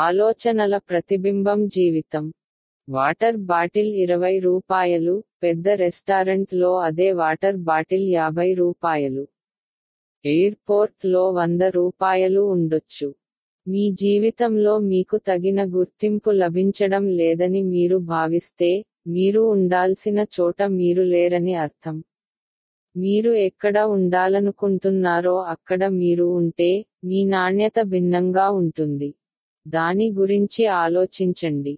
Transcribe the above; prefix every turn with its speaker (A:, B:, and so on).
A: ఆలోచనల ప్రతిబింబం జీవితం. వాటర్ బాటిల్ ఇరవై రూపాయలు పెద్ద రెస్టారెంట్లో అదే వాటర్ బాటిల్ యాభై రూపాయలు. ఎయిర్పోర్ట్లో వంద రూపాయలు ఉండొచ్చు. మీ జీవితంలో మీకు తగిన గుర్తింపు లభించడం లేదని మీరు భావిస్తే మీరు ఉండాల్సిన చోట మీరు లేరని అర్థం. మీరు ఎక్కడ ఉండాలనుకుంటున్నారో అక్కడ మీరు ఉంటే మీ నాణ్యత భిన్నంగా ఉంటుంది. దాని గురించి ఆలోచించండి.